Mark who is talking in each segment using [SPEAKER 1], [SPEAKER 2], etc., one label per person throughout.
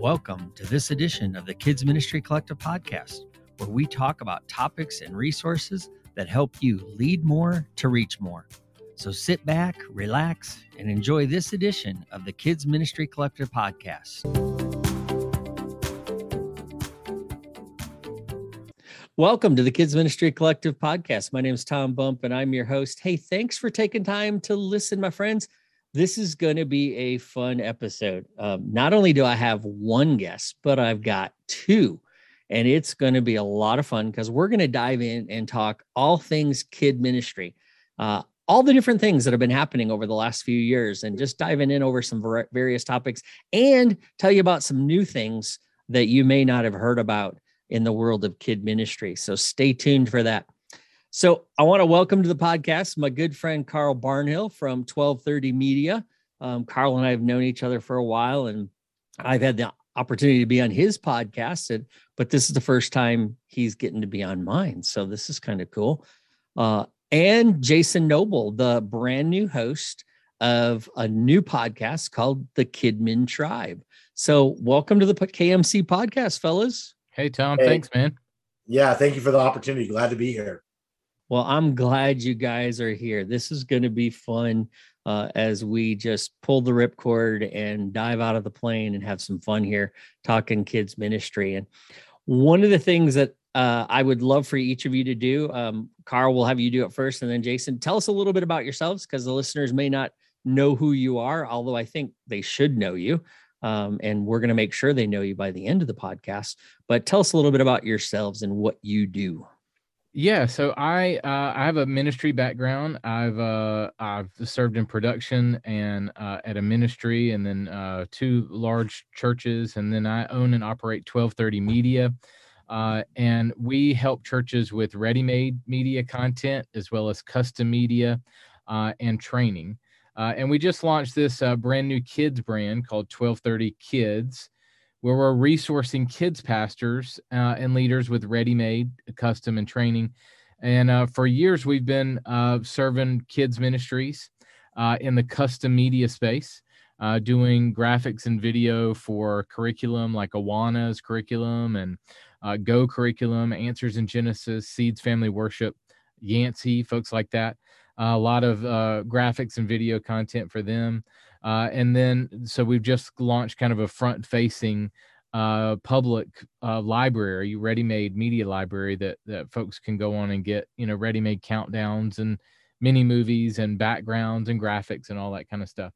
[SPEAKER 1] Welcome to this edition of the Kids Ministry Collective podcast, where we talk about topics and resources that help you lead more to reach more. So sit back, relax, and enjoy this edition of the Kids Ministry Collective podcast. Welcome to the Kids Ministry Collective podcast. My name is Tom Bump and I'm your host. Hey, thanks for taking time to listen, my friends. This is going to be a fun episode. Um, not only do I have one guest, but I've got two, and it's going to be a lot of fun because we're going to dive in and talk all things kid ministry, uh, all the different things that have been happening over the last few years, and just diving in over some various topics and tell you about some new things that you may not have heard about in the world of kid ministry. So stay tuned for that. So I want to welcome to the podcast my good friend Carl Barnhill from 1230 Media. Um, Carl and I have known each other for a while, and I've had the opportunity to be on his podcast, and, but this is the first time he's getting to be on mine. So this is kind of cool. Uh, and Jason Noble, the brand new host of a new podcast called The Kidmin Tribe. So welcome to the KMC podcast, fellas.
[SPEAKER 2] Hey, Tom. Hey. Thanks, man.
[SPEAKER 3] Yeah, thank you for the opportunity. Glad to be here.
[SPEAKER 1] Well, I'm glad you guys are here. This is going to be fun uh, as we just pull the ripcord and dive out of the plane and have some fun here talking kids ministry. And one of the things that uh, I would love for each of you to do, um, Carl, will have you do it first, and then Jason, tell us a little bit about yourselves because the listeners may not know who you are, although I think they should know you. Um, and we're going to make sure they know you by the end of the podcast. But tell us a little bit about yourselves and what you do.
[SPEAKER 2] Yeah, so I uh, I have a ministry background. I've uh, I've served in production and uh, at a ministry, and then uh, two large churches, and then I own and operate twelve thirty Media, uh, and we help churches with ready-made media content as well as custom media uh, and training. and we just launched this brand new kids brand called twelve thirty Kids where we're resourcing kids pastors uh, and leaders with ready-made custom and training. And uh, for years we've been uh, serving kids ministries uh, in the custom media space uh, doing graphics and video for curriculum like awana's curriculum and uh, go curriculum answers in genesis seeds family worship yancey folks like that. A lot of graphics and video content for them uh, and then, so we've just launched kind of a front facing uh, public uh, library, ready made media library that, that folks can go on and get, you know, ready made countdowns and mini movies and backgrounds and graphics and all that kind of stuff.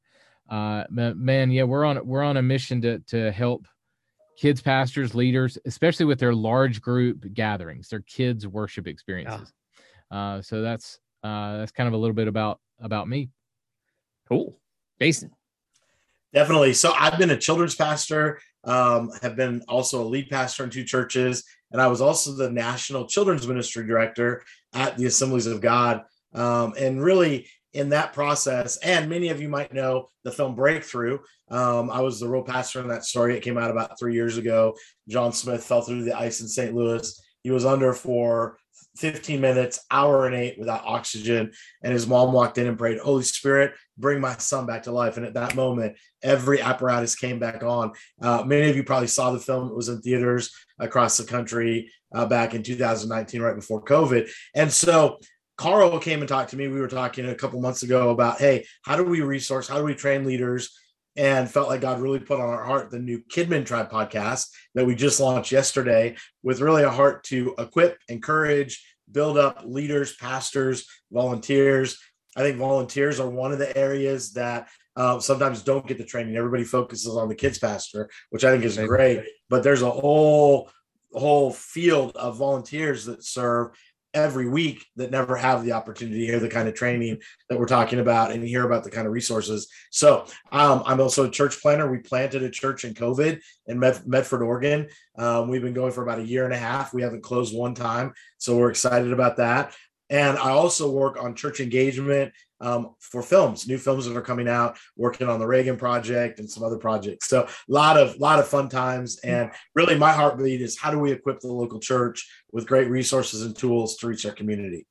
[SPEAKER 2] Uh, man, yeah, we're on, we're on a mission to, to help kids, pastors, leaders, especially with their large group gatherings, their kids worship experiences. Yeah. Uh, so that's, uh, that's kind of a little bit about, about me.
[SPEAKER 1] Cool. Jason.
[SPEAKER 3] Definitely. So I've been a children's pastor, um, have been also a lead pastor in two churches, and I was also the national children's ministry director at the Assemblies of God. Um, and really, in that process, and many of you might know the film Breakthrough. Um, I was the role pastor in that story. It came out about three years ago. John Smith fell through the ice in St. Louis. He was under for 15 minutes, hour and eight without oxygen. And his mom walked in and prayed, Holy Spirit, bring my son back to life. And at that moment, every apparatus came back on. Uh, many of you probably saw the film. It was in theaters across the country uh, back in 2019, right before COVID. And so Carl came and talked to me. We were talking a couple months ago about, hey, how do we resource? How do we train leaders? And felt like God really put on our heart the new Kidmin Tribe podcast that we just launched yesterday with really a heart to equip, encourage, build up leaders, pastors, volunteers. I think volunteers are one of the areas that uh, sometimes don't get the training. Everybody focuses on the kids pastor, which I think is great, but there's a whole whole field of volunteers that serve every week that never have the opportunity to hear the kind of training that we're talking about and hear about the kind of resources. So um, I'm also a church planner. We planted a church in COVID in Med- Medford, Oregon. Um, we've been going for about a year and a half. We haven't closed one time. So we're excited about that. And I also work on church engagement um, for films, new films that are coming out, working on the Reagan project and some other projects. So a lot of lot of fun times. And really my heartbeat is how do we equip the local church with great resources and tools to reach our community?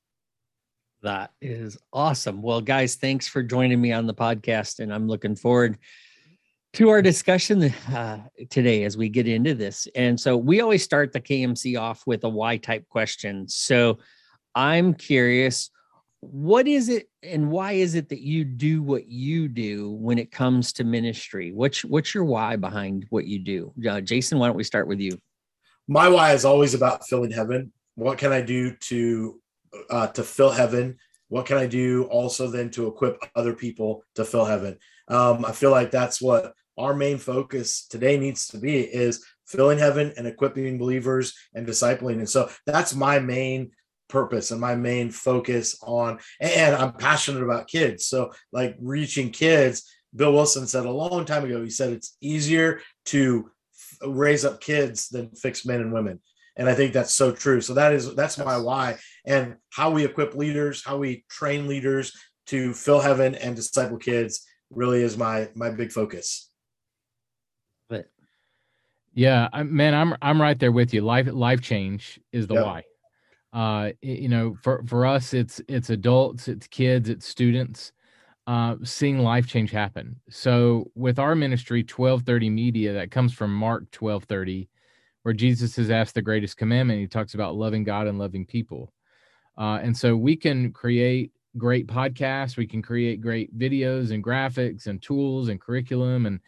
[SPEAKER 1] That is awesome. Well, guys, thanks for joining me on the podcast. And I'm looking forward to our discussion uh, today as we get into this. And so we always start the KMC off with a why type question. So I'm curious, what is it and why is it that you do what you do when it comes to ministry? What's what's your why behind what you do? Uh, Jason, why don't we start with you?
[SPEAKER 3] My why is always about filling heaven. What can I do to uh, to fill heaven? What can I do also then to equip other people to fill heaven? Um, I feel like that's what our main focus today needs to be is filling heaven and equipping believers and discipling. And so that's my main purpose and my main focus on and I'm passionate about kids. So like reaching kids, Bill Wilson said a long time ago, he said it's easier to raise up kids than fix men and women. And I think that's so true. So that is that's my why and how we equip leaders, how we train leaders to fill heaven and disciple kids really is my my big focus.
[SPEAKER 2] But yeah, I, man, I'm I'm right there with you. Life life change is the yep. why. Uh, you know, for for us, it's it's adults, it's kids, it's students, uh, seeing life change happen. So with our ministry, 1230 Media, that comes from Mark 1230, where Jesus has asked the greatest commandment. He talks about loving God and loving people. Uh, and so we can create great podcasts, we can create great videos and graphics and tools and curriculum and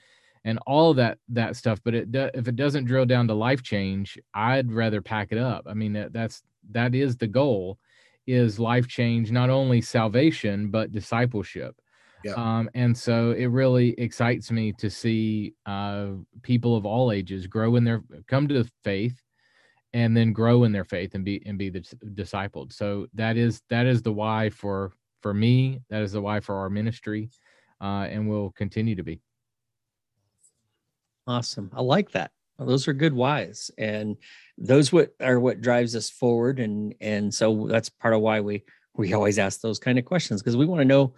[SPEAKER 2] and all that that stuff but it do, if it doesn't drill down to life change i'd rather pack it up i mean that, that's that is the goal is life change not only salvation but discipleship yeah. Um, and so it really excites me to see uh, people of all ages grow in their come to faith and then grow in their faith and be and be the discipled so that is that is the why for for me that is the why for our ministry uh, and will continue to be
[SPEAKER 1] Awesome. I like that. Those are good whys. And those what are what drives us forward. And and so that's part of why we we always ask those kind of questions because we want to know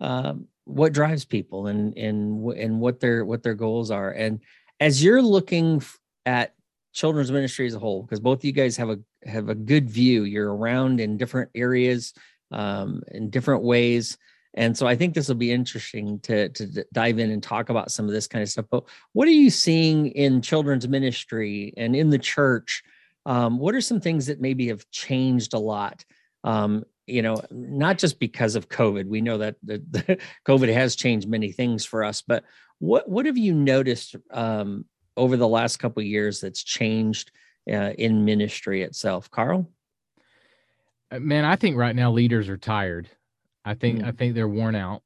[SPEAKER 1] um, what drives people and and and what their what their goals are. And as you're looking at children's ministry as a whole, because both of you guys have a have a good view. You're around in different areas, um, in different ways. And so I think this will be interesting to, to dive in and talk about some of this kind of stuff. But what are you seeing in children's ministry and in the church? Um, what are some things that maybe have changed a lot? Um, you know, not just because of COVID. We know that the, the COVID has changed many things for us, but what what have you noticed um, over the last couple years that's changed uh, in ministry itself, Carl?
[SPEAKER 2] Uh, man, I think right now leaders are tired. I think mm. I think they're worn out.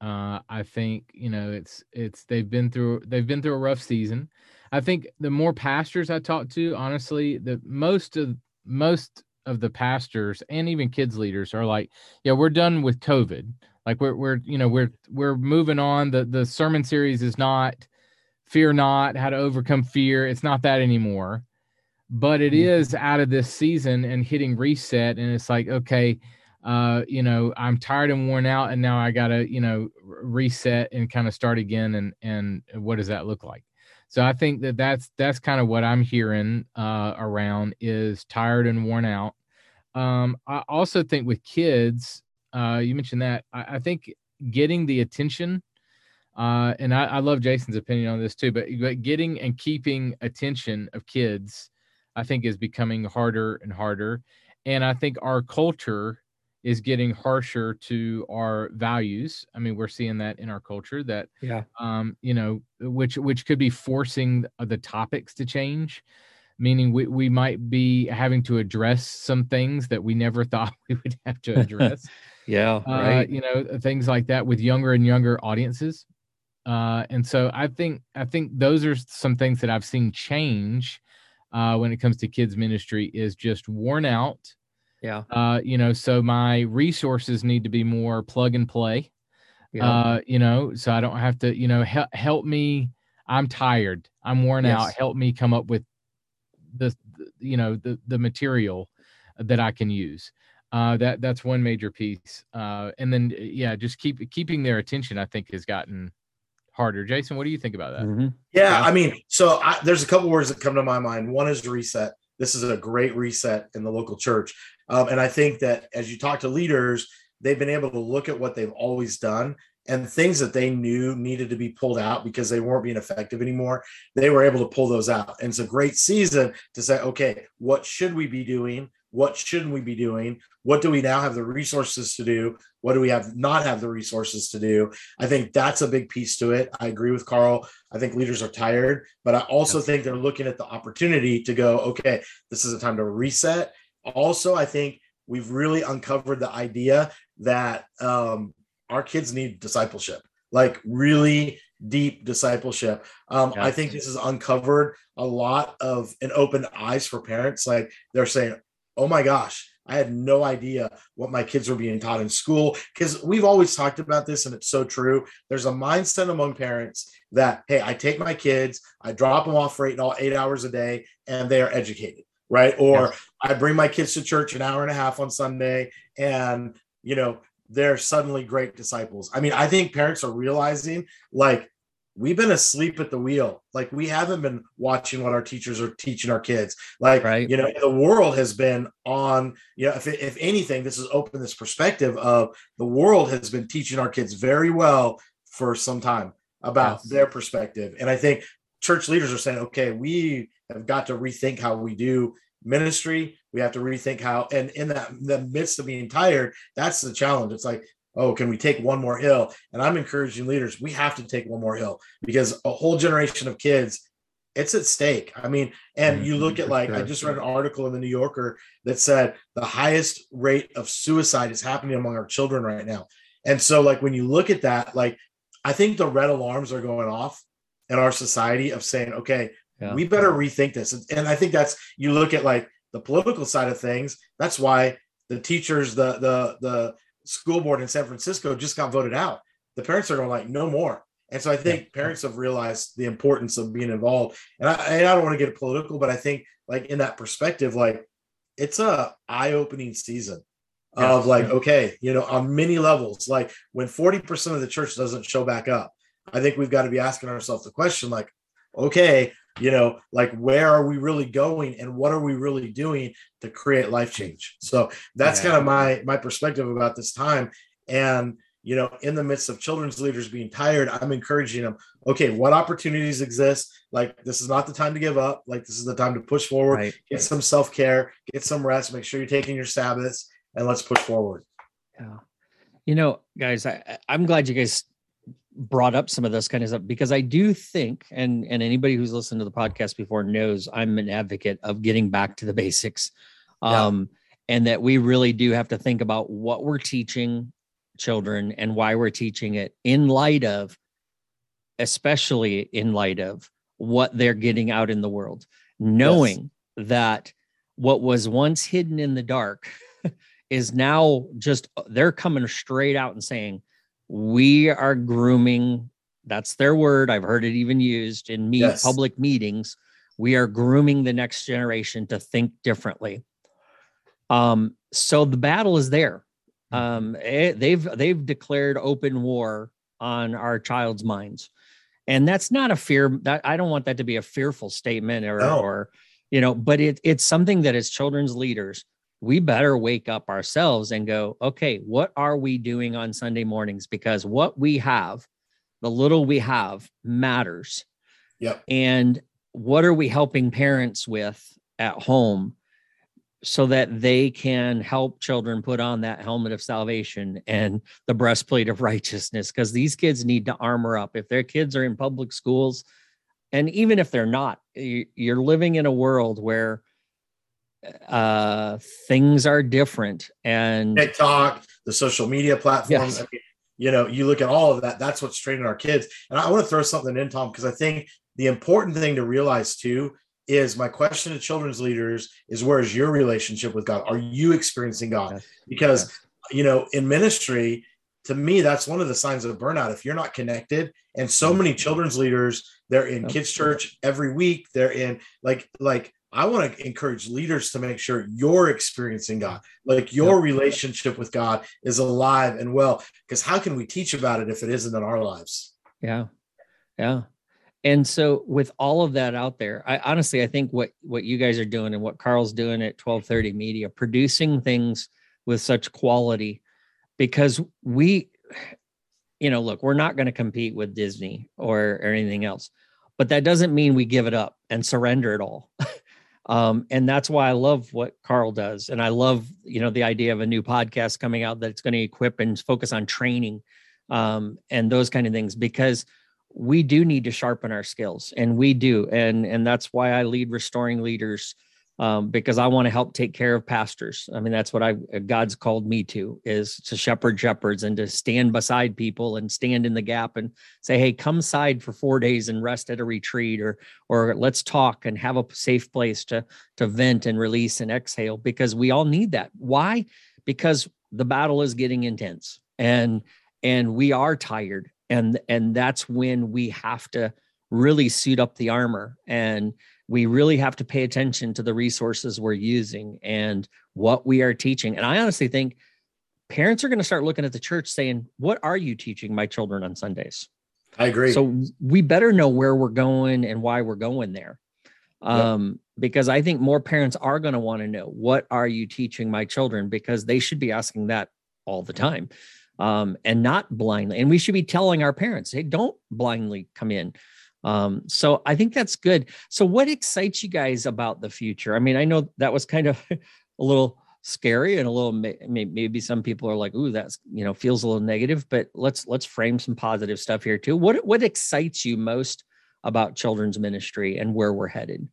[SPEAKER 2] Uh, I think you know it's it's they've been through they've been through a rough season. I think the more pastors I talk to, honestly, the most of most of the pastors and even kids leaders are like, yeah, we're done with COVID. Like we're we're you know we're we're moving on. The the sermon series is not fear not how to overcome fear. It's not that anymore, but it mm-hmm. is out of this season and hitting reset. And it's like okay uh, you know, I'm tired and worn out, and now I gotta, you know, reset and kind of start again. And and what does that look like? So I think that that's that's kind of what I'm hearing uh, around is tired and worn out. Um, I also think with kids, uh, you mentioned that I, I think getting the attention, uh, and I, I love Jason's opinion on this too, but, but getting and keeping attention of kids, I think is becoming harder and harder. And I think our culture is getting harsher to our values. I mean, we're seeing that in our culture that,
[SPEAKER 1] yeah,
[SPEAKER 2] um, you know, which which could be forcing the topics to change, meaning we we might be having to address some things that we never thought we would have to address.
[SPEAKER 1] yeah,
[SPEAKER 2] uh, right. You know, things like that with younger and younger audiences. Uh, and so I think I think those are some things that I've seen change uh, when it comes to kids ministry is just worn out
[SPEAKER 1] yeah.
[SPEAKER 2] Uh, you know, so my resources need to be more plug and play. Yeah. Uh, you know, so I don't have to, you know, help help me. I'm tired. I'm worn yes. out. Help me come up with the, you know, the the material that I can use. Uh, that that's one major piece. Uh, and then yeah, just keep keeping their attention. I think has gotten harder. Jason, what do you think about that?
[SPEAKER 3] Mm-hmm. Yeah, I mean, so I, there's a couple words that come to my mind. One is reset. This is a great reset in the local church. Um, and I think that as you talk to leaders, they've been able to look at what they've always done and things that they knew needed to be pulled out because they weren't being effective anymore, they were able to pull those out. And it's a great season to say, okay, what should we be doing? What shouldn't we be doing? What do we now have the resources to do? What do we have not have the resources to do? I think that's a big piece to it. I agree with Carl. I think leaders are tired, but I also yes. think they're looking at the opportunity to go, okay, this is a time to reset. Also, I think we've really uncovered the idea that um, our kids need discipleship, like really deep discipleship. Um, I think this has uncovered a lot of and opened eyes for parents. Like they're saying, oh my gosh, I had no idea what my kids were being taught in school. Because we've always talked about this, and it's so true. There's a mindset among parents that, hey, I take my kids, I drop them off for eight, eight hours a day, and they are educated, right? Or yes. I bring my kids to church an hour and a half on Sunday, and you know, they're suddenly great disciples. I mean, I think parents are realizing like we've been asleep at the wheel. Like we haven't been watching what our teachers are teaching our kids. Like, right. you know, the world has been on, you know, if, if anything, this has opened this perspective of the world has been teaching our kids very well for some time about yes. their perspective. And I think church leaders are saying, okay, we have got to rethink how we do ministry. We have to rethink how, and in that the midst of being tired, that's the challenge. It's like, oh, can we take one more hill? And I'm encouraging leaders, we have to take one more hill because a whole generation of kids, it's at stake. I mean, and you look at like, I just read an article in the New Yorker that said the highest rate of suicide is happening among our children right now. And so, like, when you look at that, like, I think the red alarms are going off in our society of saying, okay, yeah. we better rethink this. And I think that's, you look at like the political side of things, that's why the teachers, the, the, the, school board in San Francisco just got voted out. The parents are going like, no more. And so I think yeah. parents have realized the importance of being involved. And I, and I don't want to get political, but I think like in that perspective, like it's a eye-opening season of like, okay, you know, on many levels, like when 40% of the church doesn't show back up, I think we've got to be asking ourselves the question, like, okay, you know like where are we really going and what are we really doing to create life change? So that's yeah. kind of my my perspective about this time. And you know in the midst of children's leaders being tired i'm encouraging them okay what opportunities exist? Like this is not the time to give up. Like this is the time to push forward. Right. get some self-care get some rest make sure you're taking your sabbaths and let's push forward.
[SPEAKER 1] Yeah. You know guys I, i'm glad you guys brought up some of this kind of stuff because I do think, and and anybody who's listened to the podcast before knows I'm an advocate of getting back to the basics, um, yeah. and that we really do have to think about what we're teaching children and why we're teaching it in light of, especially in light of what they're getting out in the world, knowing yes. that what was once hidden in the dark is now just they're coming straight out and saying we are grooming that's their word i've heard it even used in me yes. public meetings we are grooming the next generation to think differently um so the battle is there mm-hmm. um it, eh, they've they've declared open war on our child's minds and that's not a fear that i don't want that to be a fearful statement or no. or you know but it, it's something that as children's leaders we better wake up ourselves and go, okay, what are we doing on Sunday mornings? Because what we have, the little we have, matters.
[SPEAKER 3] Yep.
[SPEAKER 1] And what are we helping parents with at home so that they can help children put on that helmet of salvation and the breastplate of righteousness? Because these kids need to armor up. If their kids are in public schools, and even if they're not, you're living in a world where uh things are different and
[SPEAKER 3] TikTok, the social media platforms. Yes. I mean, you know, you look at all of that, that's what's training our kids. And I want to throw something in, Tom, because I think the important thing to realize too is my question to children's leaders is where is your relationship with God? Are you experiencing God? Yes. Because yes. you know, in ministry, to me, that's one of the signs of burnout. If you're not connected, and so many children's leaders, they're in kids' church every week. They're in like like I want to encourage leaders to make sure you're experiencing God, like your relationship with God is alive and well. Because how can we teach about it if it isn't in our lives?
[SPEAKER 1] Yeah, yeah. And so, with all of that out there, I honestly I think what what you guys are doing and what Carl's doing at twelve thirty Media, producing things with such quality, because we you know, look, we're not going to compete with Disney or, or anything else, but that doesn't mean we give it up and surrender it all. um, and that's why I love what Carl does, and I love you know the idea of a new podcast coming out that's going to equip and focus on training um, and those kind of things because we do need to sharpen our skills and we do and and that's why i lead restoring leaders um, because i want to help take care of pastors. I mean that's what i god's called me to is to shepherd shepherds and to stand beside people and stand in the gap and say hey come side for four days and rest at a retreat or or let's talk and have a safe place to to vent and release and exhale because we all need that. Why? Because the battle is getting intense and and we are tired and and that's when we have to really suit up the armor and we really have to pay attention to the resources we're using and what we are teaching. And i honestly think parents are going to start looking at the church saying what are you teaching my children on sundays?
[SPEAKER 3] I agree.
[SPEAKER 1] So we better know where we're going and why we're going there. Um, because i think more parents are going to want to know what are you teaching my children? Because they should be asking that all the time um, and not blindly. And we should be telling our parents, hey, don't blindly come in. Um, so I think that's good. So what excites you guys about the future? I mean, I know that was kind of a little scary and a little maybe some people are like, "Ooh, that's you know feels a little negative." But let's let's frame some positive stuff here too. What what excites you most about children's ministry and where we're headed?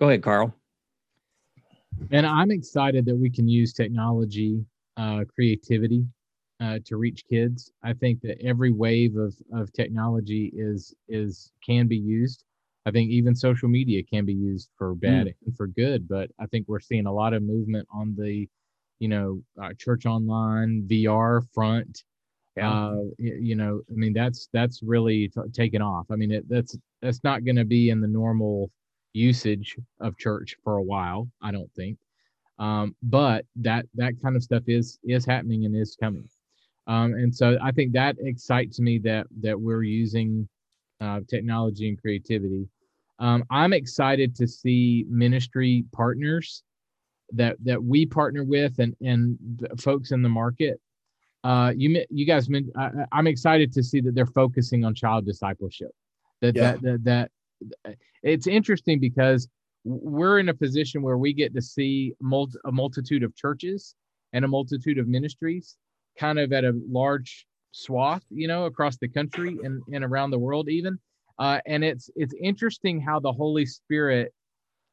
[SPEAKER 1] Go ahead, Carl.
[SPEAKER 2] And I'm excited that we can use technology, uh, creativity, uh, to reach kids. I think that every wave of, of technology is is can be used. I think even social media can be used for bad mm. and for good. But I think we're seeing a lot of movement on the, you know, uh, church online VR front. Yeah. Uh, you know, I mean that's that's really t- taken off. I mean it, that's that's not going to be in the normal usage of church for a while. I don't think. Um, but that that kind of stuff is is happening and is coming. Um, and so I think that excites me that that we're using uh, technology and creativity. Um, I'm excited to see ministry partners that that we partner with and and folks in the market. Uh, you you guys, I, I'm excited to see that they're focusing on child discipleship. That, yeah. that that that it's interesting because we're in a position where we get to see multi, a multitude of churches and a multitude of ministries kind of at a large swath, you know, across the country and, and around the world even. Uh, and it's it's interesting how the Holy Spirit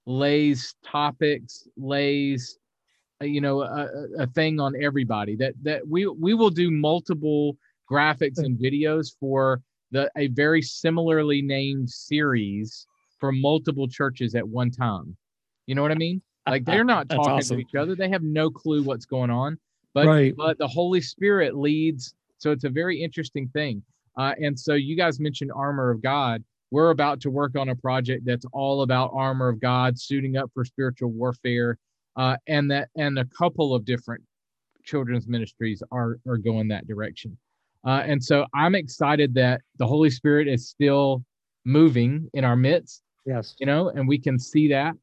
[SPEAKER 2] lays topics, lays uh, you know a, a thing on everybody that that we we will do multiple graphics and videos for the a very similarly named series for multiple churches at one time. You know what I mean? Like they're not talking awesome. to each other. They have no clue what's going on but right. but the Holy Spirit leads. So it's a very interesting thing. Uh, and so you guys mentioned armor of God. We're about to work on a project that's all about armor of God, suiting up for spiritual warfare, uh, and that and a couple of different children's ministries are are going that direction. Uh, and so I'm excited that the Holy Spirit is still moving in our midst.
[SPEAKER 1] Yes,
[SPEAKER 2] you know, and we can see that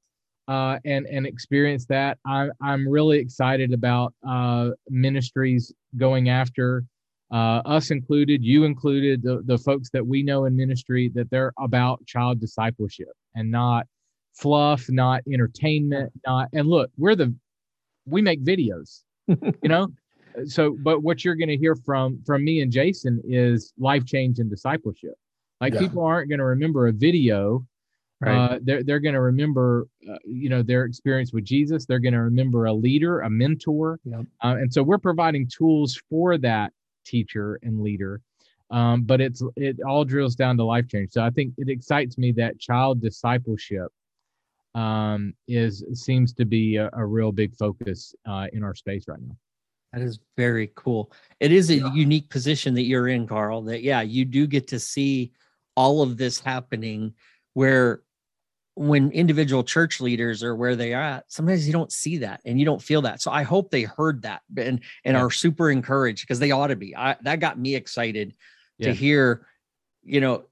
[SPEAKER 2] uh, and and experience that. I'm I'm really excited about uh, ministries going after uh, us included, you included, the the folks that we know in ministry that they're about child discipleship and not fluff, not entertainment, not. And look, we're the we make videos, you know. So, but what you're going to hear from from me and Jason is life change and discipleship. Like yeah. people aren't going to remember a video Right. Uh, they're they're going to remember, uh, you know, their experience with Jesus. They're going to remember a leader, a mentor, yep. uh, and so we're providing tools for that teacher and leader. Um, but it's it all drills down to life change. So I think it excites me that child discipleship um, is seems to be a, a real big focus uh, in our space right now.
[SPEAKER 1] That is very cool. It is a yeah. unique position that you're in, Carl. That yeah, you do get to see all of this happening where when individual church leaders are where they are at, sometimes you don't see that and you don't feel that. So I hope they heard that and and yeah. are super encouraged because they ought to be. I, that got me excited yeah. to hear, you know,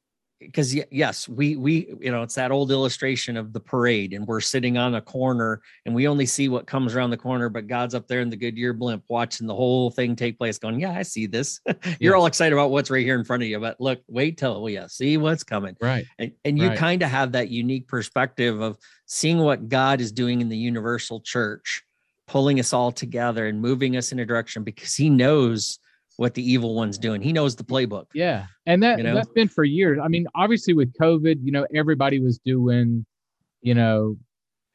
[SPEAKER 1] because yes, we we you know it's that old illustration of the parade, and we're sitting on a corner, and we only see what comes around the corner, but God's up there in the Goodyear blimp watching the whole thing take place, going, "Yeah, I see this." You're yeah. all excited about what's right here in front of you, but look, wait till well, yeah, uh, see what's coming,
[SPEAKER 2] right?
[SPEAKER 1] And, and you right. kind of have that unique perspective of seeing what God is doing in the universal church, pulling us all together and moving us in a direction because He knows what the evil one's doing. He knows the playbook.
[SPEAKER 2] Yeah. And that you know? that's been for years. I mean, obviously with COVID, you know, everybody was doing, you know,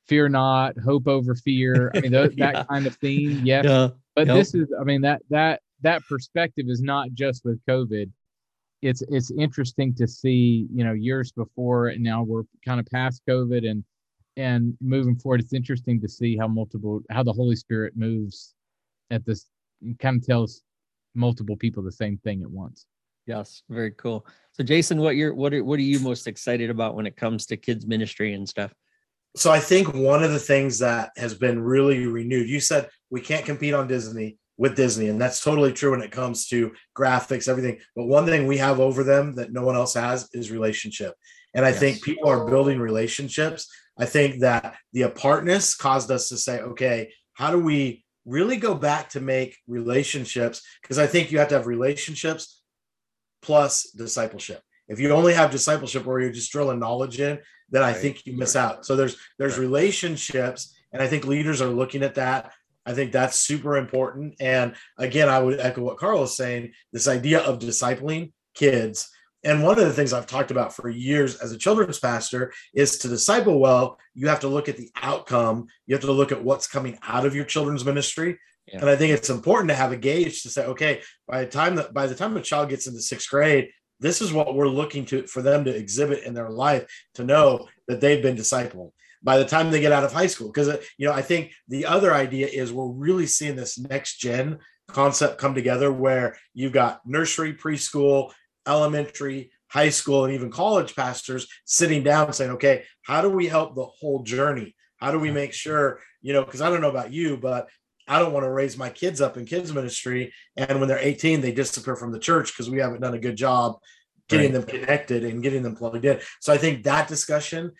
[SPEAKER 2] fear not, hope over fear. I mean, those, yeah. that kind of theme. Yes. Yeah. But yep. this is, I mean, that that that perspective is not just with COVID. It's it's interesting to see, you know, years before and now we're kind of past COVID and and moving forward. It's interesting to see how multiple how the Holy Spirit moves at this kind of tells multiple people the same thing at once.
[SPEAKER 1] Yes, very cool. So Jason, what you're what are what are you most excited about when it comes to kids ministry and stuff?
[SPEAKER 3] So I think one of the things that has been really renewed, you said we can't compete on Disney with Disney, and that's totally true when it comes to graphics, everything. But one thing we have over them that no one else has is relationship. And I yes. think people are building relationships. I think that the apartness caused us to say, okay, how do we really go back to make relationships because I think you have to have relationships plus discipleship. If you only have discipleship where you're just drilling knowledge in, then I think you miss out. So there's there's relationships, and I think leaders are looking at that. I think that's super important. And again, I would echo what Carl is saying: this idea of discipling kids and one of the things I've talked about for years as a children's pastor is to disciple well, you have to look at the outcome. You have to look at what's coming out of your children's ministry. Yeah. And I think it's important to have a gauge to say, okay, by the time that by the time a child gets into sixth grade, this is what we're looking to for them to exhibit in their life to know that they've been discipled by the time they get out of high school. Because uh, you know, I think the other idea is we're really seeing this next gen concept come together where you've got nursery, preschool, elementary, high school, and even college pastors sitting down saying, okay, how do we help the whole journey? How do we make sure, you know, because I don't know about you, but I don't want to raise my kids up in kids ministry. And when they're 18, they disappear from the church because we haven't done a good job getting right. them connected and getting them plugged in. So I think that discussion,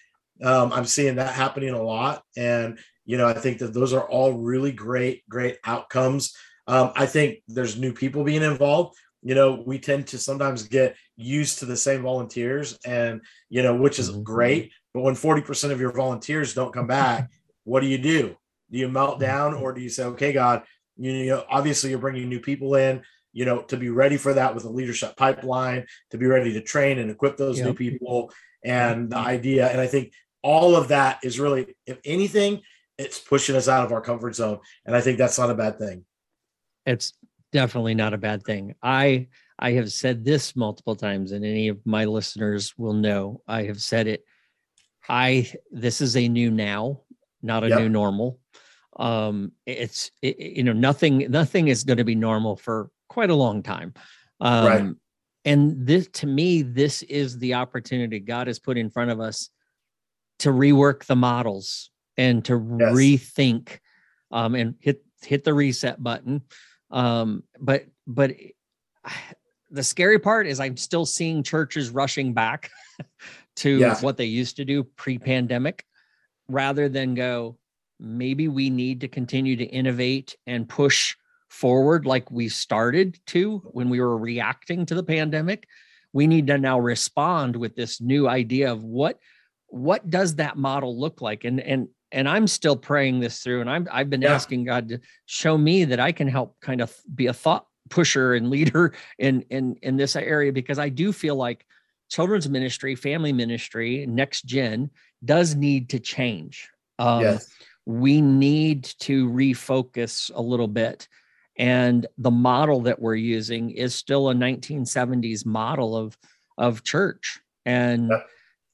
[SPEAKER 3] um, I'm seeing that happening a lot. And, you know, I think that those are all really great, great outcomes. Um, I think there's new people being involved you know we tend to sometimes get used to the same volunteers and you know which is mm-hmm. great but when 40% of your volunteers don't come back what do you do do you melt mm-hmm. down or do you say okay god you know obviously you're bringing new people in you know to be ready for that with a leadership pipeline to be ready to train and equip those yep. new people and the mm-hmm. idea and i think all of that is really if anything it's pushing us out of our comfort zone and i think that's not a bad thing
[SPEAKER 1] it's definitely not a bad thing. I I have said this multiple times, and any of my listeners will know I have said it. I this is a new now, not a yep. new normal. Um, it's it, you know nothing nothing is going to be normal for quite a long time. Um, right. And this to me, this is the opportunity God has put in front of us to rework the models and to yes. rethink um, and hit hit the reset button um, but but the scary part is I'm still seeing churches rushing back to yeah. what they used to do pre-pandemic, rather than go. Maybe we need to continue to innovate and push forward like we started to when we were reacting to the pandemic. We need to now respond with this new idea of what what does that model look like and and and I'm still praying this through. And I'm I've been yeah. asking God to show me that I can help kind of be a thought pusher and leader in in in this area because I do feel like children's ministry, family ministry, next gen does need to change. Um, yes. We need to refocus a little bit. And the model that we're using is still a 1970s model of of church. And yeah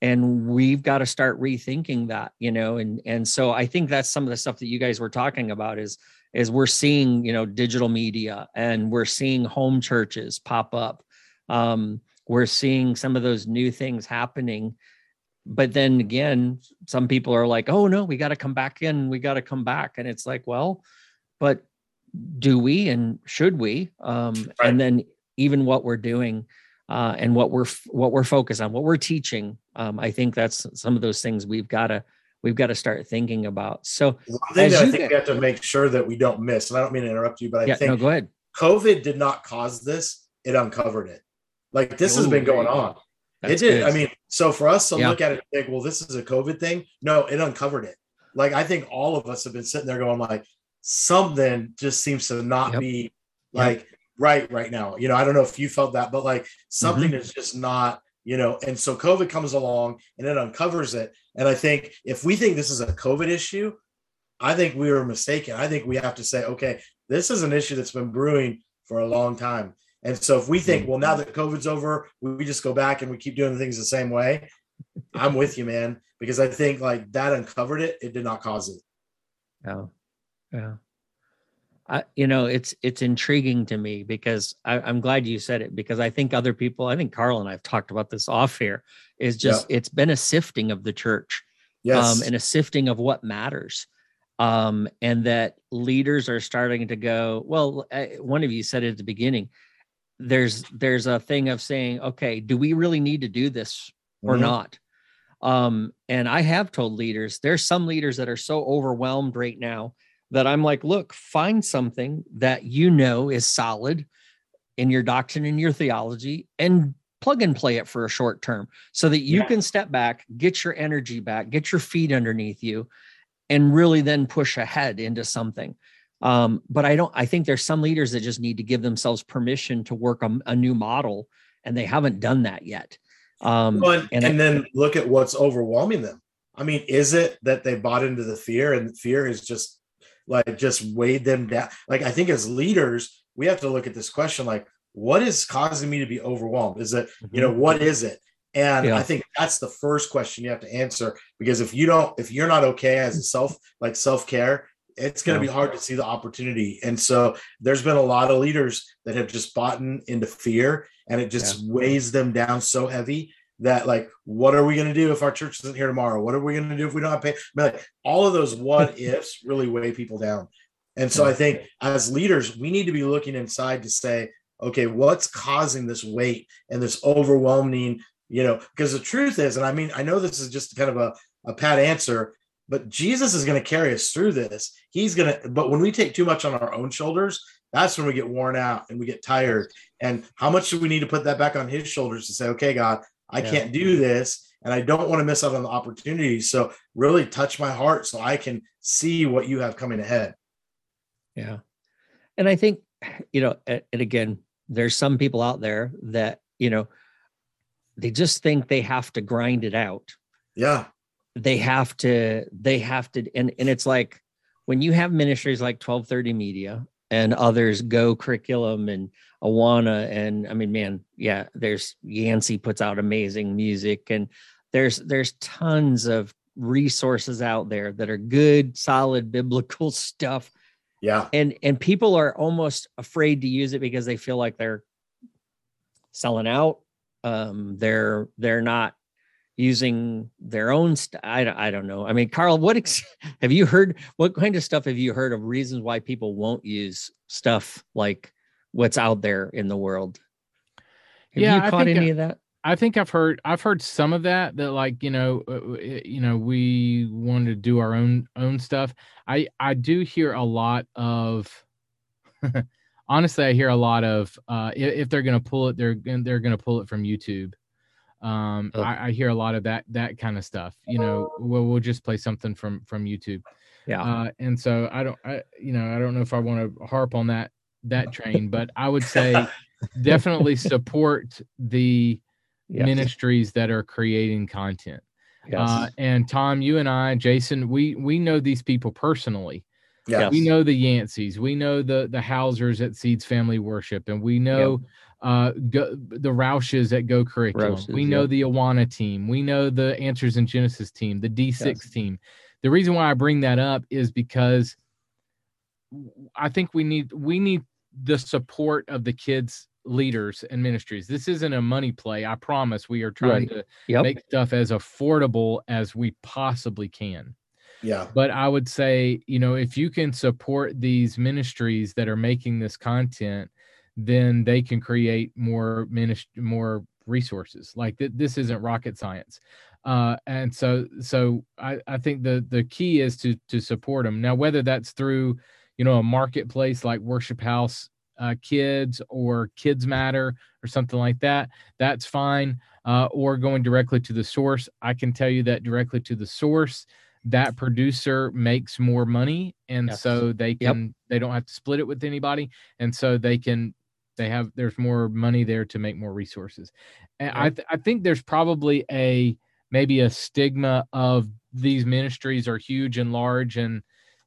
[SPEAKER 1] and we've got to start rethinking that you know and and so i think that's some of the stuff that you guys were talking about is is we're seeing you know digital media and we're seeing home churches pop up. Um, we're seeing some of those new things happening. But then again some people are like oh no we got to come back in we got to come back. And it's like well but do we and should we? Um, right. and then even what we're doing uh, and what we're what we're focused on, what we're teaching. Um, I think that's some of those things we've got to we've got to start thinking about. So
[SPEAKER 3] thing that I think get, we have to make sure that we don't miss, and I don't mean to interrupt you, but I
[SPEAKER 1] yeah,
[SPEAKER 3] think
[SPEAKER 1] no, go ahead.
[SPEAKER 3] COVID did not cause this; it uncovered it. Like this Ooh, has been going on. it did. Good. I mean, so for us to yeah. look at it and think, well, this is a COVID thing. No, it uncovered it. Like I think all of us have been sitting there going, like something just seems to not yep. be like yep. Right right now. You know, I don't know if you felt that, but like something mm-hmm. is just not you know and so covid comes along and it uncovers it. And i think if we think this is a covid issue i think we were mistaken. I think we have to say okay this is an issue that's been brewing for a long time. And so if we think well now that covid's over we just go back and we keep doing things the same way i'm with you man because i think like that uncovered it it did not cause it.
[SPEAKER 1] Yeah. Yeah I, you know, it's it's intriguing to me because I, am glad you said it because I think other people, I think Carl and I've talked about this off here, is just yeah. it's been a sifting of the church, yes, um, and a sifting of what matters, um, and that leaders are starting to go. Well, one of you said it at the beginning. There's there's a thing of saying, okay, do we really need to do this or mm-hmm. not? Um, and I have told leaders, there's some leaders that are so overwhelmed right now that I'm like, look, find something that you know is solid in your doctrine and your theology and plug and play it for a short term so that you yeah. can step back, get your energy back, get your feet underneath you, and really then push ahead into something. Um, but I don't, I think there's some leaders that just need to give themselves permission to work a, a new model, and they haven't done that yet.
[SPEAKER 3] Um, well, and, and I, then look at what's overwhelming them. I mean, is it that they bought into the fear and fear is just like just weighed them down. Like I think as leaders, we have to look at this question like, what is causing me to be overwhelmed? Is it, you know, mm-hmm. what is it? And yeah. I think that's the first question you have to answer because if you don't, if you're not okay as a self, like self care, it's going to yeah. be hard to see the opportunity. And so there's been a lot of leaders that have just bought into fear and it just yeah. weighs them down so heavy that like what are we going to do if our church isn't here tomorrow? What are we going to do if we don't have pay? Mean, like all of those what ifs really weigh people down. And so i think as leaders we need to be looking inside to say okay what's causing this weight and this overwhelming you know? Because the truth is and i mean i know this is just kind of a, a pat answer but jesus is going to carry us through this. He's going to but when we take too much on our own shoulders that's when we get worn out and we get tired. And how much do we need to put that back on his shoulders to say okay god I yeah. can't do this and I don't want to miss out on the opportunity. So really touch my heart so I can see what you have coming ahead.
[SPEAKER 1] Yeah. And I think, you know, and again, there's some people out there that, you know, they just think they have to grind it out.
[SPEAKER 3] Yeah.
[SPEAKER 1] They have to, they have to, and, and it's like when you have ministries like 1230 Media and others go curriculum and Awana and I mean, man, yeah, there's Yancey puts out amazing music and there's there's tons of resources out there that are good, solid biblical stuff.
[SPEAKER 3] Yeah.
[SPEAKER 1] And and people are almost afraid to use it because they feel like they're selling out. Um, they're they're not using their own st- I, I don't know i mean carl what ex- have you heard what kind of stuff have you heard of reasons why people won't use stuff like what's out there in the world. Have yeah, you caught any I, of that?
[SPEAKER 2] I think I've heard I've heard some of that that like you know uh, you know we want to do our own own stuff. I I do hear a lot of honestly I hear a lot of uh if they're going to pull it they're they're going to pull it from YouTube. Um oh. I, I hear a lot of that that kind of stuff. You know, we'll we'll just play something from from YouTube.
[SPEAKER 1] Yeah.
[SPEAKER 2] Uh, and so I don't I you know I don't know if I want to harp on that that train, but I would say definitely support the yes. ministries that are creating content. Yes. Uh, and Tom, you and I, Jason, we we know these people personally. Yes. We know the Yanceys, we know the the Housers at Seeds Family Worship, and we know yep. Uh go, the Roushes at Go Curriculum. Roushes, we know yep. the Awana team. We know the Answers in Genesis team, the D6 yes. team. The reason why I bring that up is because I think we need we need the support of the kids leaders and ministries. This isn't a money play. I promise we are trying right. to yep. make stuff as affordable as we possibly can.
[SPEAKER 3] Yeah.
[SPEAKER 2] But I would say, you know, if you can support these ministries that are making this content, then they can create more ministry, more resources. Like th- this isn't rocket science. Uh, and so, so I, I think the the key is to to support them. Now, whether that's through, you know, a marketplace like Worship House uh, Kids or Kids Matter or something like that, that's fine. Uh, or going directly to the source, I can tell you that directly to the source, that producer makes more money, and yes. so they can yep. they don't have to split it with anybody, and so they can they have there's more money there to make more resources. And i th- i think there's probably a maybe a stigma of these ministries are huge and large and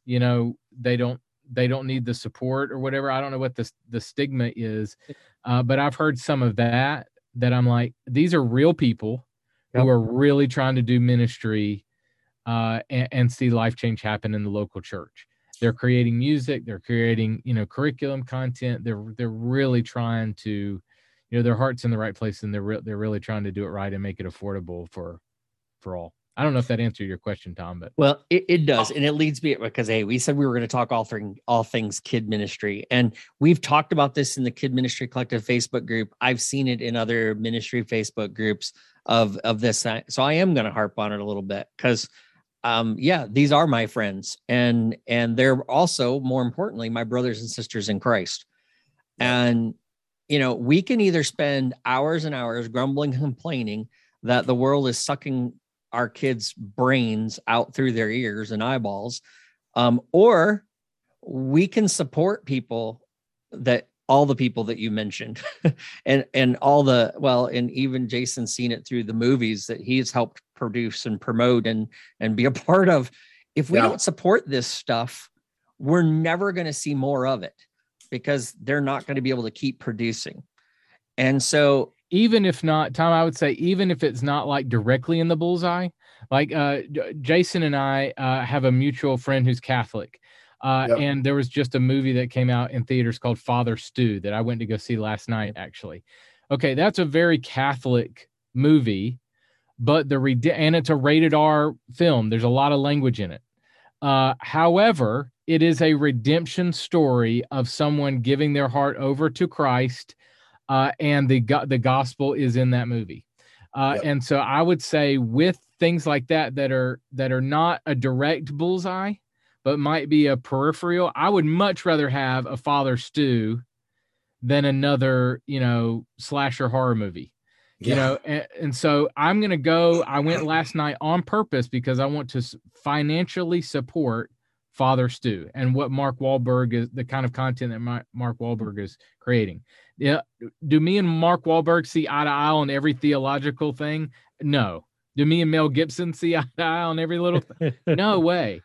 [SPEAKER 2] you know they don't they don't need the support or whatever. I don't know what the the stigma is uh, but i've heard some of that that i'm like these are real people yep. who are really trying to do ministry uh, and, and see life change happen in the local church they're creating music they're creating you know curriculum content they're they're really trying to you know their heart's in the right place and they're re- they're really trying to do it right and make it affordable for for all. I don't know if that answered your question tom but
[SPEAKER 1] well it, it does oh. and it leads me because hey we said we were going to talk all things all things kid ministry and we've talked about this in the kid ministry collective facebook group. I've seen it in other ministry facebook groups of of this so i am going to harp on it a little bit because um, yeah, these are my friends, and and they're also more importantly my brothers and sisters in Christ. And you know, we can either spend hours and hours grumbling, complaining that the world is sucking our kids' brains out through their ears and eyeballs, um, or we can support people that all the people that you mentioned. And and all the well and even jason's seen it through the movies that he's helped produce and promote and and be a part of. If we yeah. don't support this stuff we're never going to see more of it because they're not going to be able to keep producing. And so
[SPEAKER 2] even if not tom i would say even if it's not like directly in the bullseye like uh jason and i uh, have a mutual friend who's catholic uh, yep. And there was just a movie that came out in theaters called Father Stu that I went to go see last night, actually. Okay, that's a very Catholic movie, but the and it's a rated R film. There's a lot of language in it. Uh, however, it is a redemption story of someone giving their heart over to Christ, uh, and the the gospel is in that movie. Uh, yep. And so I would say with things like that that are that are not a direct bullseye, but might be a peripheral. I would much rather have a Father Stu than another, you know, slasher horror movie. Yeah. You know, and, and so I'm going to go. I went last night on purpose because I want to financially support Father Stu and what Mark Wahlberg is, the kind of content that my, Mark Wahlberg is creating. Yeah. Do me and Mark Wahlberg see eye to eye on every theological thing? No. Do me and Mel Gibson see eye to eye on every little thing? No way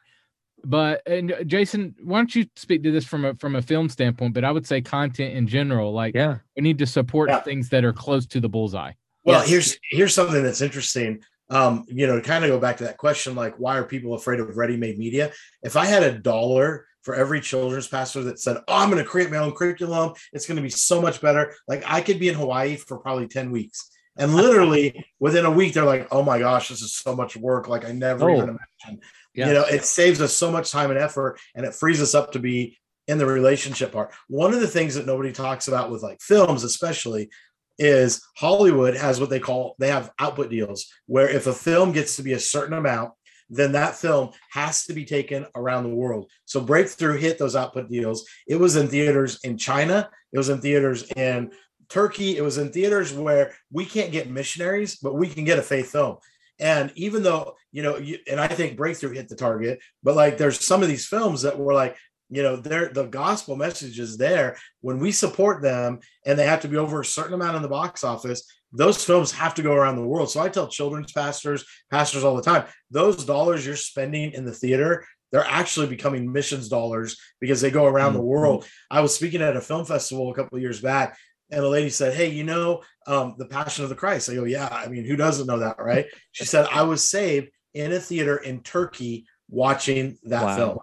[SPEAKER 2] but and uh, Jason, why don't you speak to this from a from a film standpoint? But I would say content in general, like
[SPEAKER 1] yeah,
[SPEAKER 2] we need to support yeah. things that are close to the bullseye.
[SPEAKER 3] Well, yes. here's here's something that's interesting. Um, you know, to kind of go back to that question, like why are people afraid of ready-made media? If I had a dollar for every children's pastor that said, "Oh, I'm going to create my own curriculum. It's going to be so much better." Like I could be in Hawaii for probably 10 weeks. And literally within a week, they're like, "Oh my gosh, this is so much work! Like I never oh. even imagined." Yeah. You know, it saves us so much time and effort and it frees us up to be in the relationship part. One of the things that nobody talks about with like films, especially, is Hollywood has what they call they have output deals where if a film gets to be a certain amount, then that film has to be taken around the world. So Breakthrough hit those output deals. It was in theaters in China, it was in theaters in Turkey, it was in theaters where we can't get missionaries, but we can get a faith film. And even though, you know, you, and I think Breakthrough hit the target, but like there's some of these films that were like, you know, they're the gospel message is there. When we support them and they have to be over a certain amount in the box office, those films have to go around the world. So I tell children's pastors, pastors all the time, those dollars you're spending in the theater, they're actually becoming missions dollars because they go around mm-hmm. the world. I was speaking at a film festival a couple of years back and the lady said, Hey, you know, um, the Passion of the Christ. I go, Yeah, I mean, who doesn't know that, right? She said, I was saved in a theater in Turkey watching that wow. film.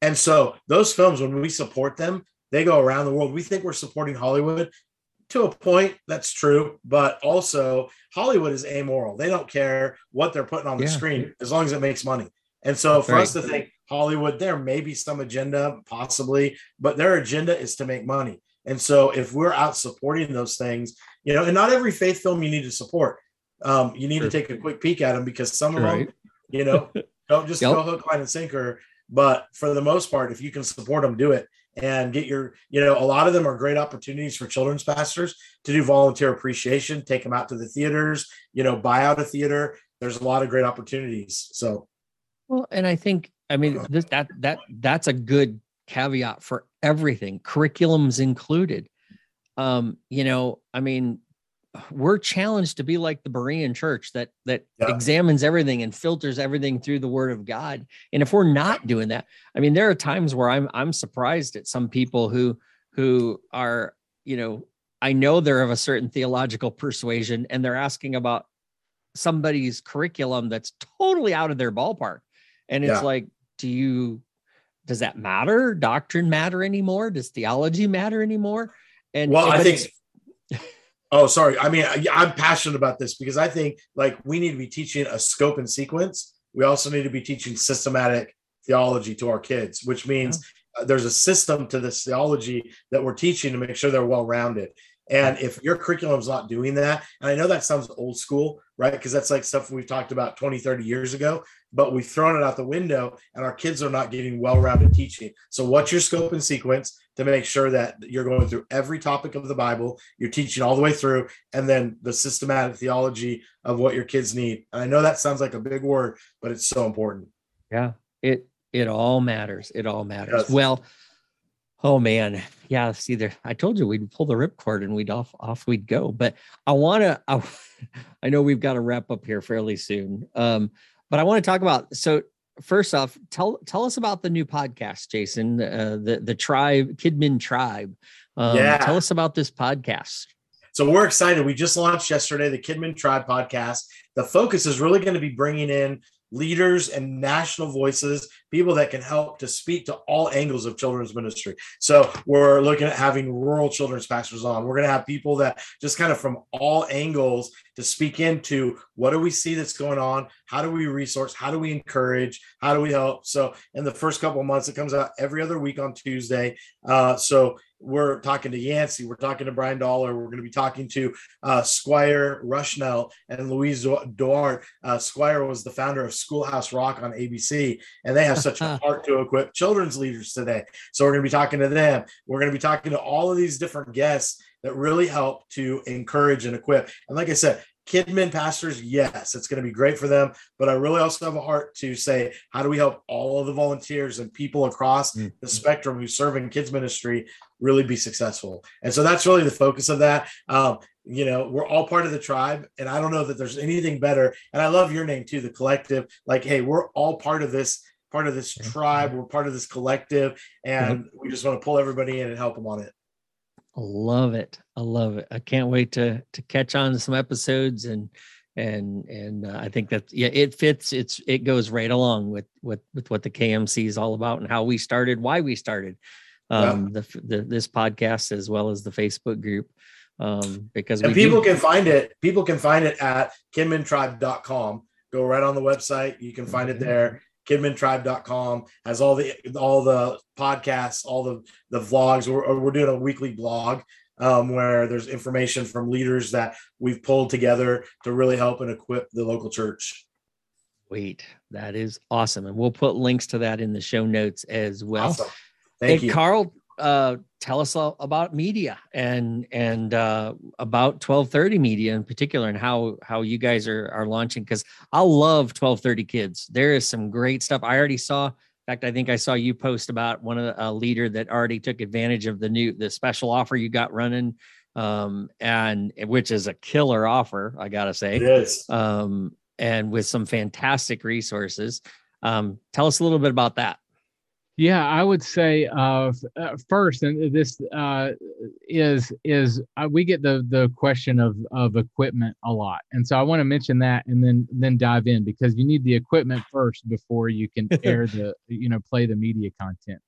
[SPEAKER 3] And so those films, when we support them, they go around the world. We think we're supporting Hollywood to a point, that's true, but also Hollywood is amoral. They don't care what they're putting on the yeah. screen as long as it makes money. And so for right. us to think Hollywood, there may be some agenda, possibly, but their agenda is to make money. And so if we're out supporting those things, you know, and not every faith film you need to support. Um, you need sure. to take a quick peek at them because some of right. them, you know, don't just yep. go hook, line, and sinker. But for the most part, if you can support them, do it and get your, you know, a lot of them are great opportunities for children's pastors to do volunteer appreciation, take them out to the theaters, you know, buy out a theater. There's a lot of great opportunities. So,
[SPEAKER 1] well, and I think, I mean, this, that, that, that's a good caveat for everything, curriculums included. Um, you know, I mean, we're challenged to be like the Berean church that that yeah. examines everything and filters everything through the word of God. And if we're not doing that, I mean, there are times where I'm I'm surprised at some people who who are, you know, I know they're of a certain theological persuasion and they're asking about somebody's curriculum that's totally out of their ballpark. And it's yeah. like, do you does that matter? Doctrine matter anymore? Does theology matter anymore?
[SPEAKER 3] And well, I think Oh, sorry. I mean, I'm passionate about this because I think like we need to be teaching a scope and sequence. We also need to be teaching systematic theology to our kids, which means yeah. Uh, there's a system to this theology that we're teaching to make sure they're well rounded. And if your curriculum is not doing that, and I know that sounds old school, right? Because that's like stuff we've talked about 20, 30 years ago, but we've thrown it out the window and our kids are not getting well rounded teaching. So, what's your scope and sequence to make sure that you're going through every topic of the Bible, you're teaching all the way through, and then the systematic theology of what your kids need? And I know that sounds like a big word, but it's so important.
[SPEAKER 1] Yeah, it it all matters. It all matters. Yes. Well, Oh man, yeah. See there, I told you we'd pull the ripcord and we'd off off we'd go. But I want to. I, I, know we've got to wrap up here fairly soon. Um, but I want to talk about. So first off, tell tell us about the new podcast, Jason. Uh, the the tribe Kidmin Tribe. Um, yeah. Tell us about this podcast.
[SPEAKER 3] So we're excited. We just launched yesterday the Kidmin Tribe podcast. The focus is really going to be bringing in leaders and national voices, people that can help to speak to all angles of children's ministry. So we're looking at having rural children's pastors on. We're going to have people that just kind of from all angles to speak into what do we see that's going on? How do we resource? How do we encourage? How do we help? So in the first couple of months, it comes out every other week on Tuesday. Uh, so we're talking to Yancy, we're talking to Brian Dollar, we're going to be talking to uh, Squire Rushnell and Louise DuArt. Uh, Squire was the founder of Schoolhouse Rock on ABC, and they have such a heart to equip children's leaders today. So we're going to be talking to them. We're going to be talking to all of these different guests that really help to encourage and equip. And like I said, Kidmin pastors, yes, it's going to be great for them. But I really also have a heart to say, how do we help all of the volunteers and people across mm-hmm. the spectrum who serve in kids ministry really be successful? And so that's really the focus of that. Um, you know, we're all part of the tribe, and I don't know that there's anything better. And I love your name too, the collective. Like, hey, we're all part of this, part of this tribe. We're part of this collective, and mm-hmm. we just want to pull everybody in and help them on it.
[SPEAKER 1] I love it. I love it. I can't wait to to catch on to some episodes and and and uh, I think that yeah, it fits. It's it goes right along with with with what the KMC is all about and how we started, why we started um, yeah. the, the this podcast as well as the Facebook group. Um, because
[SPEAKER 3] and people do- can find it. People can find it at kidmintribe.com. Go right on the website. You can find it mm-hmm. there kidmintribe.com has all the all the podcasts all the the vlogs we're, we're doing a weekly blog um, where there's information from leaders that we've pulled together to really help and equip the local church
[SPEAKER 1] Wait, that is awesome and we'll put links to that in the show notes as well
[SPEAKER 3] awesome. Thank
[SPEAKER 1] hey,
[SPEAKER 3] you.
[SPEAKER 1] Carl uh, tell us about media and and uh, about 1230 media in particular and how how you guys are are launching because i love 1230 kids. There is some great stuff. I already saw in fact i think i saw you post about one of the, a leader that already took advantage of the new the special offer you got running um and which is a killer offer i gotta say.
[SPEAKER 3] Yes
[SPEAKER 1] um and with some fantastic resources. Um tell us a little bit about that
[SPEAKER 2] yeah, I would say uh, uh, first, and this uh, is is uh, we get the the question of of equipment a lot, and so I want to mention that, and then then dive in because you need the equipment first before you can air the you know play the media content.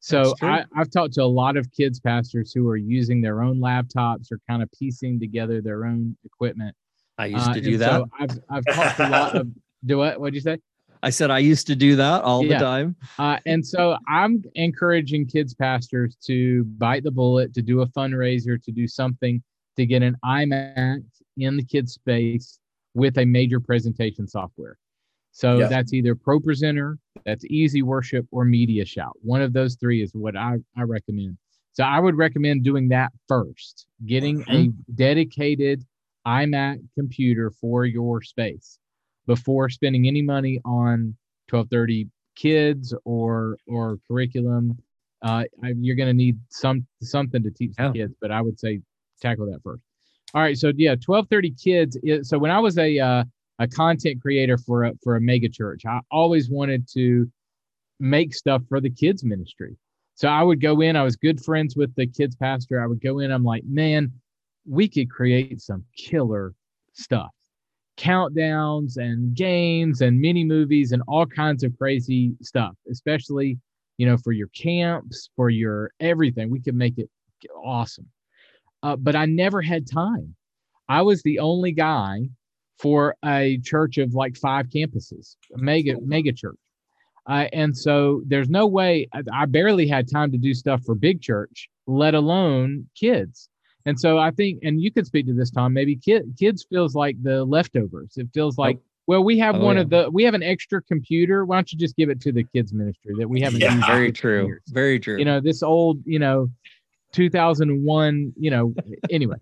[SPEAKER 2] So I, I've talked to a lot of kids pastors who are using their own laptops or kind of piecing together their own equipment.
[SPEAKER 1] I used to uh, do that. So
[SPEAKER 2] I've I've talked a lot of do what? What'd you say?
[SPEAKER 1] I said I used to do that all
[SPEAKER 2] Yeah.
[SPEAKER 1] the time.
[SPEAKER 2] Uh, and so I'm encouraging kids pastors to bite the bullet, to do a fundraiser, to do something to get an iMac in the kids space with a major presentation software. So that's either ProPresenter, that's Easy Worship, or Media Shout. One of those three is what I, I recommend. So I would recommend doing that first, getting a dedicated iMac computer for your space before spending any money on 1230 kids or or curriculum. Uh, I, you're going to need some something to teach the kids, but I would say tackle that first. All right, so yeah, 1230 kids. Is, so when I was a uh, a content creator for a for a mega church, I always wanted to make stuff for the kids ministry. So I would go in. I was good friends with the kids pastor. I would go in. I'm like, man, we could create some killer stuff countdowns and games and mini movies and all kinds of crazy stuff especially you know for your camps for your everything. We could make it awesome. Uh, but i never had time. I was the only guy for a church of like five campuses a mega mega church. Uh, and so there's no way I, I barely had time to do stuff for big church let alone kids and so I think, and you could speak to this, Tom. Maybe kid, kids feels like the leftovers. It feels like, well, we have
[SPEAKER 1] Oh,
[SPEAKER 2] one
[SPEAKER 1] yeah.
[SPEAKER 2] of the, we have an extra computer. Why don't you just give it to the kids ministry that we haven't
[SPEAKER 3] Yeah.
[SPEAKER 2] used?
[SPEAKER 1] Very true.
[SPEAKER 2] years?
[SPEAKER 1] Very true.
[SPEAKER 2] You know, this old, you know, 2001. You know, anyway.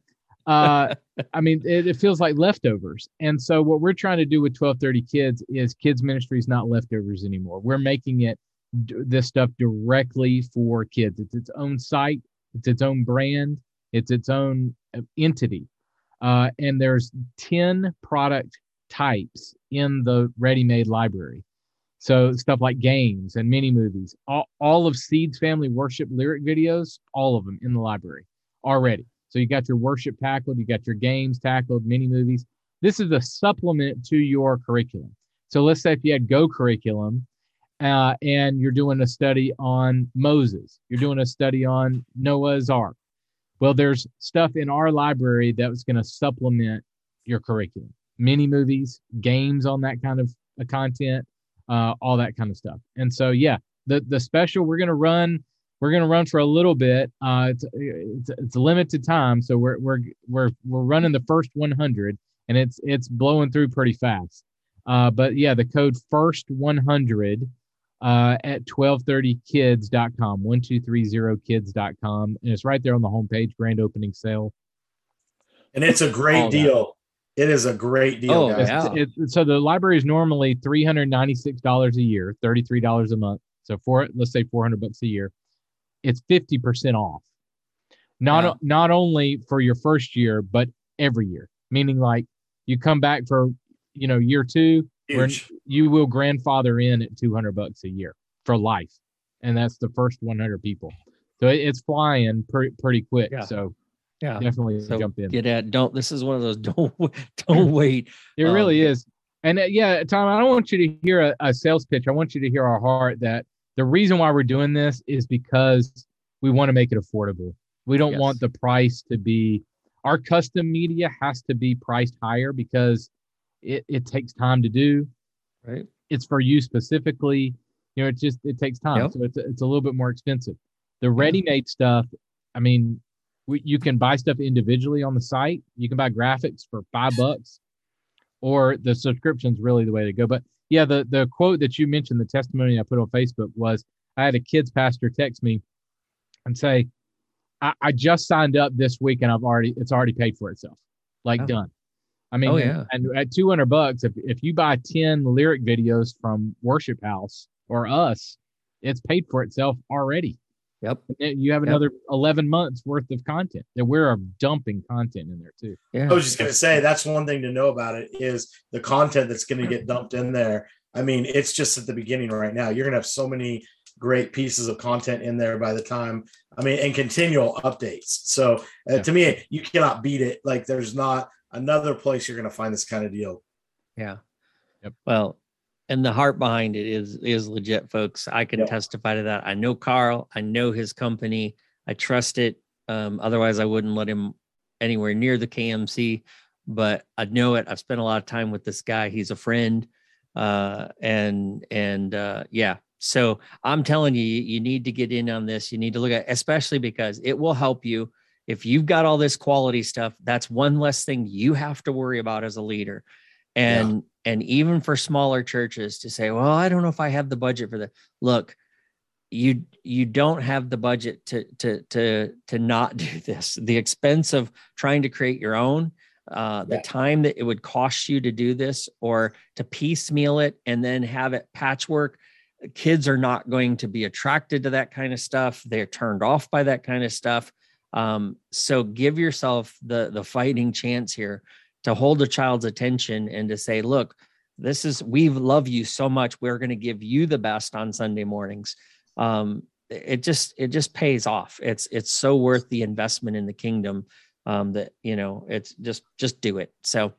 [SPEAKER 2] Uh, I mean, it, it feels like leftovers. And so what we're trying to do with 1230 Kids is kids ministry is not leftovers anymore. We're making it d- this stuff directly for kids. It's its own site. It's its own brand. It's its own uh, entity. Uh, and there's 10 product types in the ready-made library. So stuff like games and mini movies, all, all of Seeds family worship lyric videos, all of them in the library already. So you got your worship tackled, you got your games tackled, mini movies. This is a supplement to your curriculum. So let's say if you had Go curriculum uh, and you're doing a study on Moses, you're doing a study on Noah's Ark. Well, there's stuff in our library that was going to supplement your curriculum mini movies, games on that kind of uh, content, uh, all that kind of stuff. And so, yeah, the, the special we're going to run we're going to run for a little bit. Uh, it's, it's it's limited time, so we're we're we're we're running the first 100, and it's it's blowing through pretty fast. Uh, but yeah, the code first 100 uh, at 1230kids.com, 1230kids.com, and it's right there on the homepage. Grand opening sale.
[SPEAKER 3] And it's a
[SPEAKER 1] All
[SPEAKER 3] great
[SPEAKER 1] that.
[SPEAKER 3] deal. It is a great deal,
[SPEAKER 1] Oh,
[SPEAKER 3] guys.
[SPEAKER 1] yeah.
[SPEAKER 2] It's- it's- so the library is normally three hundred ninety six dollars a year, thirty three dollars a month. So for let's say four hundred bucks a year, it's fifty percent off. Not
[SPEAKER 1] Wow.
[SPEAKER 2] not only for your first year, but every year. Meaning like you come back for you know year two, where you will grandfather in at two hundred bucks a year for life, and that's the first one hundred people. So it, it's flying pretty pretty quick.
[SPEAKER 1] Yeah.
[SPEAKER 2] So
[SPEAKER 1] yeah.
[SPEAKER 2] definitely
[SPEAKER 1] So
[SPEAKER 2] jump in.
[SPEAKER 1] get at don't this is one of those don't don't wait.
[SPEAKER 2] It
[SPEAKER 1] Um,
[SPEAKER 2] really is. And uh, yeah, Tom, I don't want you to hear a, a sales pitch. I want you to hear our heart that the reason why we're doing this is because we want to make it affordable. We don't
[SPEAKER 1] Yes.
[SPEAKER 2] want the price to be, our custom media has to be priced higher because it, it takes time to do.
[SPEAKER 1] Right.
[SPEAKER 2] It's for you specifically. You know, it just, it takes time.
[SPEAKER 1] Yep.
[SPEAKER 2] So it's, it's a little bit more expensive. The ready made stuff, I mean, we, you can buy stuff individually on the site. You can buy graphics for five bucks, or the subscription's really the way to go. But yeah, the the quote that you mentioned, the testimony I put on Facebook was I had a kids pastor text me and say, I, I just signed up this week and I've already it's already paid for itself. Like
[SPEAKER 1] Oh.
[SPEAKER 2] done. I mean,
[SPEAKER 1] Oh,
[SPEAKER 2] and-
[SPEAKER 1] yeah.
[SPEAKER 2] and, at 200 bucks, if, if you buy 10 lyric videos from Worship House or us, it's paid for itself already.
[SPEAKER 1] Yep.
[SPEAKER 2] And you have
[SPEAKER 1] Yep.
[SPEAKER 2] another 11 months worth of content that we're dumping content in there too.
[SPEAKER 1] Yeah.
[SPEAKER 3] I was just going to say that's one thing to know about it is the content that's going to get dumped in there. I mean, it's just at the beginning right now. You're going to have so many great pieces of content in there by the time. I mean, and continual updates. So uh,
[SPEAKER 2] Yeah.
[SPEAKER 3] to me, you cannot beat it. Like there's not another place you're going to find this kind of deal.
[SPEAKER 1] Yeah.
[SPEAKER 2] Yep.
[SPEAKER 1] Well, and the heart behind it is is legit, folks. I can
[SPEAKER 3] Yep.
[SPEAKER 1] testify to that. I know Carl. I know his company. I trust it. Um, otherwise, I wouldn't let him anywhere near the KMC. But I know it. I've spent a lot of time with this guy. He's a friend. Uh, and and uh, yeah, so I'm telling you, you need to get in on this. You need to look at, especially because it will help you if you've got all this quality stuff. That's one less thing you have to worry about as a leader. And yeah. and even for smaller churches to say, well, I don't know if I have the budget for that. Look, you you don't have the budget to to to to not do this. The expense of trying to create your own uh, the time that it would cost you to do this or to piecemeal it and then have it patchwork kids are not going to be attracted to that kind of stuff they're turned off by that kind of stuff um, so give yourself the the fighting chance here to hold a child's attention and to say look this is we love you so much we're going to give you the best on sunday mornings. Um, it just it just pays off. It's it's so worth the investment in the kingdom um, that you know it's just just do it. So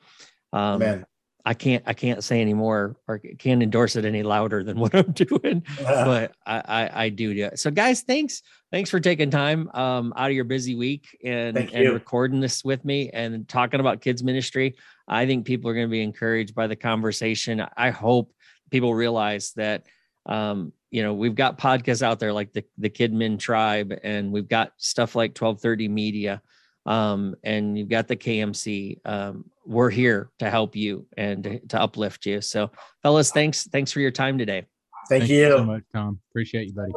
[SPEAKER 1] um, Man. I can't I can't say any more or can't endorse it any louder than what I'm doing, but I, I, I do do it. So guys, thanks thanks for taking time um, out of your busy week and and recording this with me and talking about kids ministry. I think people are going to be encouraged by the conversation. I hope people realize that um, you know we've got podcasts out there like the the Kidmin Tribe, and we've got stuff like 1230 Media um, and you've got the KMC. Um, we're here to help you and to, to, uplift you. So, fellas, thanks thanks for your time today.
[SPEAKER 3] Thank, Thank you. you
[SPEAKER 2] so much, Tom. Appreciate you, buddy.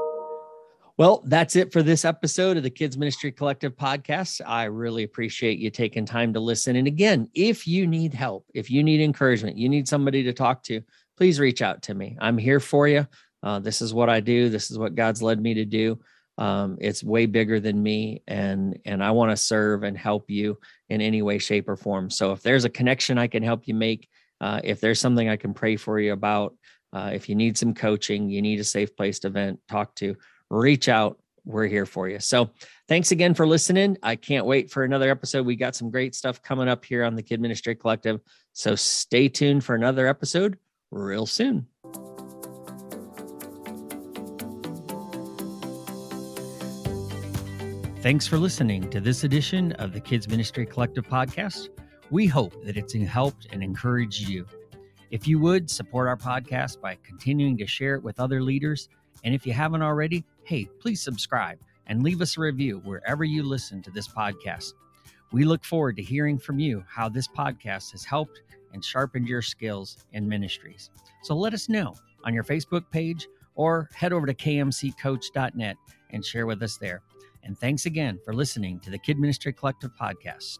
[SPEAKER 1] Well, that's it for this episode of the Kids Ministry Collective podcast. I really appreciate you taking time to listen. And again, if you need help, if you need encouragement, you need somebody to talk to, please reach out to me. I'm here for you. Uh, this is what I do. This is what God's led me to do um, it's way bigger than me and and i want to serve and help you in any way shape or form. So if there's a connection i can help you make uh, if there's something i can pray for you about uh, if you need some coaching you need a safe place to vent talk to reach out. We're here for you. So thanks again for listening. I can't wait for another episode. We got some great stuff coming up here on the kid ministry collective. So stay tuned for another episode real soon Thanks for listening to this edition of the Kids Ministry Collective podcast. We hope that it's helped and encouraged you. If you would support our podcast by continuing to share it with other leaders, and if you haven't already, hey, please subscribe and leave us a review wherever you listen to this podcast. We look forward to hearing from you how this podcast has helped and sharpened your skills in ministries. So let us know on your Facebook page or head over to kmccoach.net and share with us there. And thanks again for listening to the Kid Ministry Collective podcast.